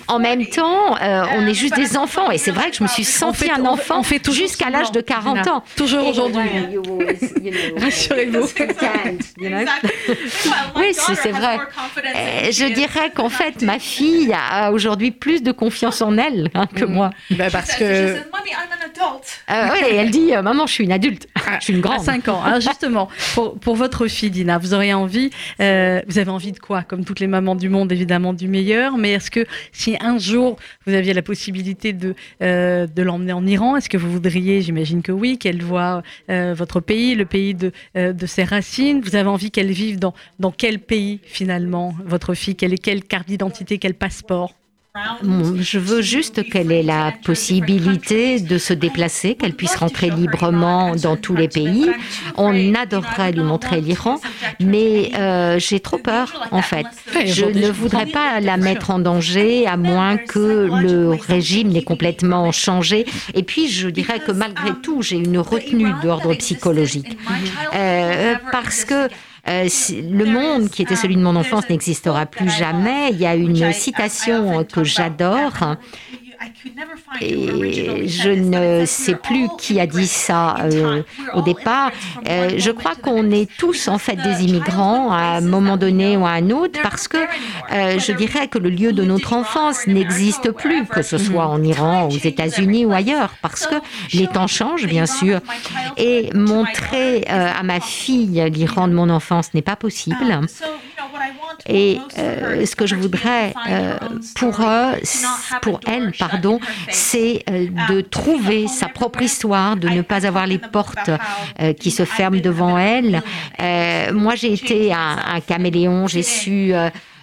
D: en même temps, on est juste des enfants. Et c'est vrai que je me suis sentie un enfant fait jusqu'à l'âge de 40 ans.
B: Toujours aujourd'hui. [laughs] Rassurez-vous.
D: oui, c'est vrai. Je dirais qu'en fait, ma fille a aujourd'hui plus de confiance en elle hein, que mm. moi.
B: Bah, parce que
C: adult.
D: Euh, oui, elle dit euh, Maman, je suis une adulte. je suis une
B: À
D: grande.
B: 5 ans. Alors justement, pour, pour votre fille Dina, vous auriez envie, euh, vous avez envie de quoi? Comme toutes les mamans du monde, évidemment, du meilleur. Mais est-ce que si un jour vous aviez la possibilité de, euh, de l'emmener en Iran, est-ce que vous voudriez, j'imagine que oui, qu'elle voit euh, votre pays, le pays de, euh, de ses racines? Vous avez envie qu'elle vive dans, dans quel pays finalement, votre fille? Quelle est quelle carte d'identité, quel passeport?
D: Je veux juste qu'elle ait la possibilité de se déplacer, qu'elle puisse rentrer librement dans tous les pays. On adorerait lui montrer l'Iran, mais euh, j'ai trop peur, en fait. Je ne voudrais pas la mettre en danger, à moins que le régime n'ait complètement changé. Et puis, je dirais que malgré tout, j'ai une retenue d'ordre psychologique. Euh, parce que euh, le monde qui était celui de mon enfance n'existera plus jamais. Il y a une citation que j'adore et je ne sais plus qui a dit ça euh, au départ. Euh, je crois qu'on est tous en fait des immigrants à un moment donné ou à un autre parce que euh, je dirais que le lieu de notre enfance n'existe plus, que ce soit en Iran, aux États-Unis ou ailleurs, parce que les temps changent bien sûr. Et montrer à ma fille l'Iran de mon enfance n'est pas possible. Et euh, ce que je voudrais pour eux, pour elle, pardon, c'est euh, de trouver sa propre histoire, de ne pas avoir les portes euh, qui se ferment devant elle. Euh, moi, j'ai été un, un caméléon, j'ai su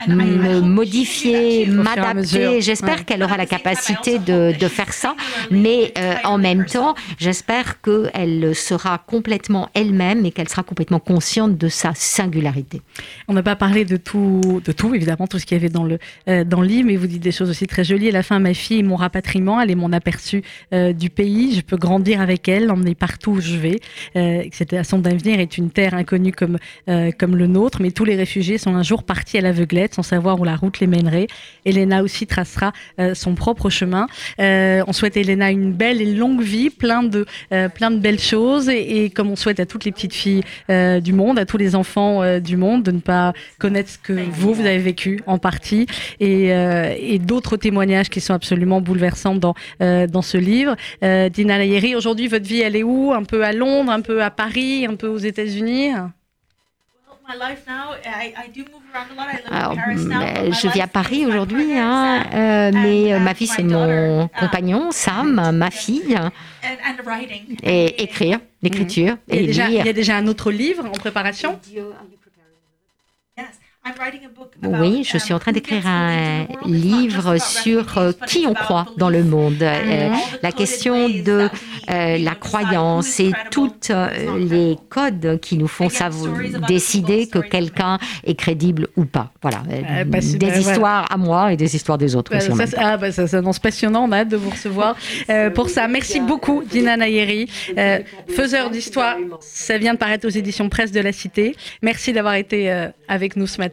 D: modifier,
B: à mesure.
D: m'adapter. J'espère
B: Ouais.
D: qu'elle aura la capacité de, de faire ça, mais euh, en même temps, j'espère qu'elle sera complètement elle-même et qu'elle sera complètement consciente de sa singularité.
B: On n'a pas parlé de tout, de tout évidemment, tout ce qu'il y avait dans le euh, dans le livre, mais vous dites des choses aussi très jolies. À la fin, ma fille est mon rapatriement, elle est mon aperçu euh, du pays. Je peux grandir avec elle, l'emmener partout où je vais. Euh, que cette façon d'avenir est une terre inconnue comme euh, comme le nôtre, mais tous les réfugiés sont un jour partis à l'aveuglette sans savoir où la route les mènerait. Elena aussi tracera euh, son propre chemin. Euh, on souhaite à Elena une belle et longue vie, plein de euh, plein de belles choses, et, comme on souhaite à toutes les petites filles du monde, à tous les enfants du monde, de ne pas connaître ce que vous, vous avez vécu en partie, et, d'autres témoignages qui sont absolument bouleversants dans, dans ce livre. Dina Layeri, aujourd'hui, votre vie, elle est où? Un peu à Londres, un peu à Paris, un peu aux États-Unis?
D: Alors, je vis à Paris aujourd'hui, hein, euh, mais euh, ma vie c'est mon compagnon Sam, ma fille, et écrire, l'écriture
B: il y, a
D: et
B: déjà, il
D: lire.
B: y a déjà un autre livre en préparation
D: Oui, je suis en train d'écrire un livre sur euh, qui on croit dans le monde, euh, la question de euh, la croyance et toutes les codes qui nous font savoir, décider que quelqu'un est crédible ou pas. Voilà, Euh,
B: bah,
D: des
B: bah,
D: histoires à moi et des histoires des autres
B: Bah,
D: aussi.
B: ça, ah, bah, ça s'annonce passionnant, on a hâte de vous recevoir [laughs] pour ça. Merci beaucoup, Dina Nayeri, faiseur d'histoire. Ça vient de paraître aux éditions Presse de la Cité. Merci d'avoir été avec nous ce matin.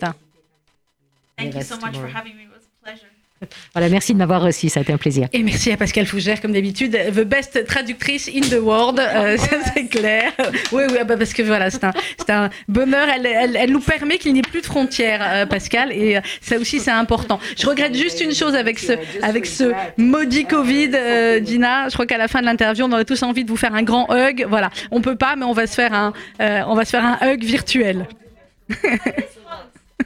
C: Thank you so much for having me. It was a pleasure. [laughs]
D: Voilà, merci de m'avoir reçu, ça a été un plaisir.
B: Et merci à Pascal Fougère, comme d'habitude, the best traductrice in the world, euh, ça c'est clair. Oui, oui, ah bah, parce que voilà, c'est un, c'est un bonheur. Elle, elle, elle nous permet qu'il n'y ait plus de frontières, euh, Pascal, et euh, ça aussi c'est important. Je regrette juste une chose avec ce, avec ce maudit Covid, euh, Dina. Je crois qu'à la fin de l'interview, on aurait tous envie de vous faire un grand hug. Voilà, on peut pas, mais on va se faire un, euh, on va se faire un hug virtuel. [laughs]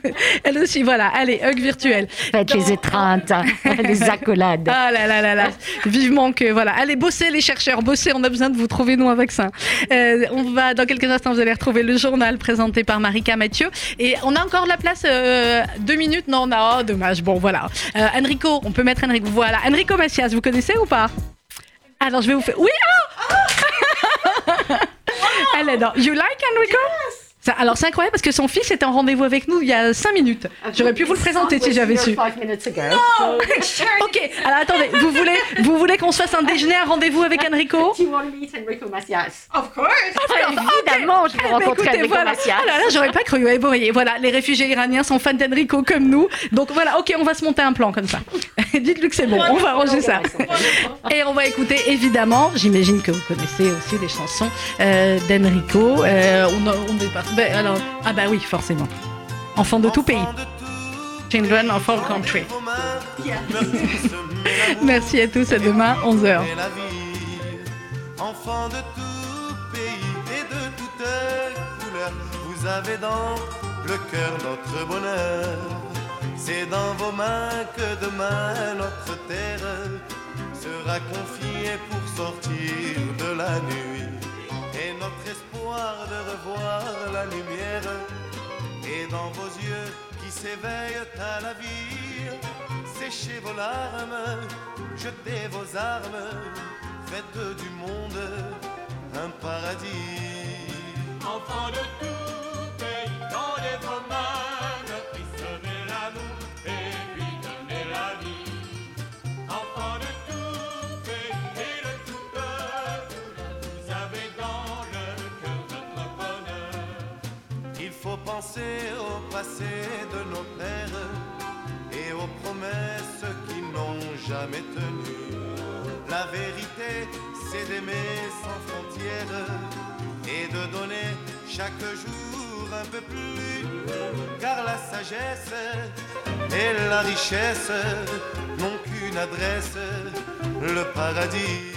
B: [laughs] Elle aussi, voilà. Allez, hug virtuel.
D: Faites les étreintes, hein, [laughs] les accolades.
B: Ah là là là là, vivement que voilà. Allez bosser les chercheurs, bosser. On a besoin de vous trouver nous un vaccin. Euh, on va dans quelques instants, vous allez retrouver le journal présenté par Marika Mathieu et on a encore de la place. euh, deux minutes, non, non, oh, dommage. Bon voilà. Euh, Enrico, on peut mettre Enrico. Voilà, Enrico Macias, vous connaissez ou pas? Alors je vais vous faire. Oui. ah [laughs] Elle est dans. You like Enrico? Ça- alors c'est incroyable parce que son fils était en rendez-vous avec nous il y a cinq minutes. J'aurais pu vous le présenter si j'avais su. [laughs] [laughs] [laughs] Ok, alors attendez, vous voulez, vous voulez qu'on se fasse un déjeuner, un rendez-vous avec Enrico?
C: Of course.
D: Évidemment, je veux
B: Eh ben,
D: rencontrer
B: écoutez,
D: Enrico
B: voilà.
D: Macias.
B: Ah là là, j'aurais pas cru. Ouais, bon, voyez, voilà, les réfugiés iraniens sont fans d'Enrico comme nous. Donc voilà, ok, on va se monter un plan comme ça. Dites-lui que c'est bon, on va arranger ça. Et on va écouter évidemment, j'imagine que vous connaissez aussi les chansons euh, d'Enrico. Euh, on, on est pas. Ben, alors, ah bah oui, forcément. Enfant de tout pays. Children of all country. [laughs] Merci à tous, à demain, 11h.
E: Et la vie enfants de tout pays et de toutes couleurs, vous avez dans le cœur notre bonheur. C'est dans vos mains que demain notre terre sera confiée pour sortir de la nuit. Et notre espoir de revoir la lumière est dans vos yeux qui s'éveillent à la vie. Séchez vos larmes, jetez vos armes, faites du monde un paradis.
F: Enfants de tout pays, tendez vos mains,
E: penser au passé de nos pères et aux promesses qui n'ont jamais tenu. La vérité, c'est d'aimer sans frontières et de donner chaque jour un peu plus. Car la sagesse et la richesse n'ont qu'une adresse, le paradis.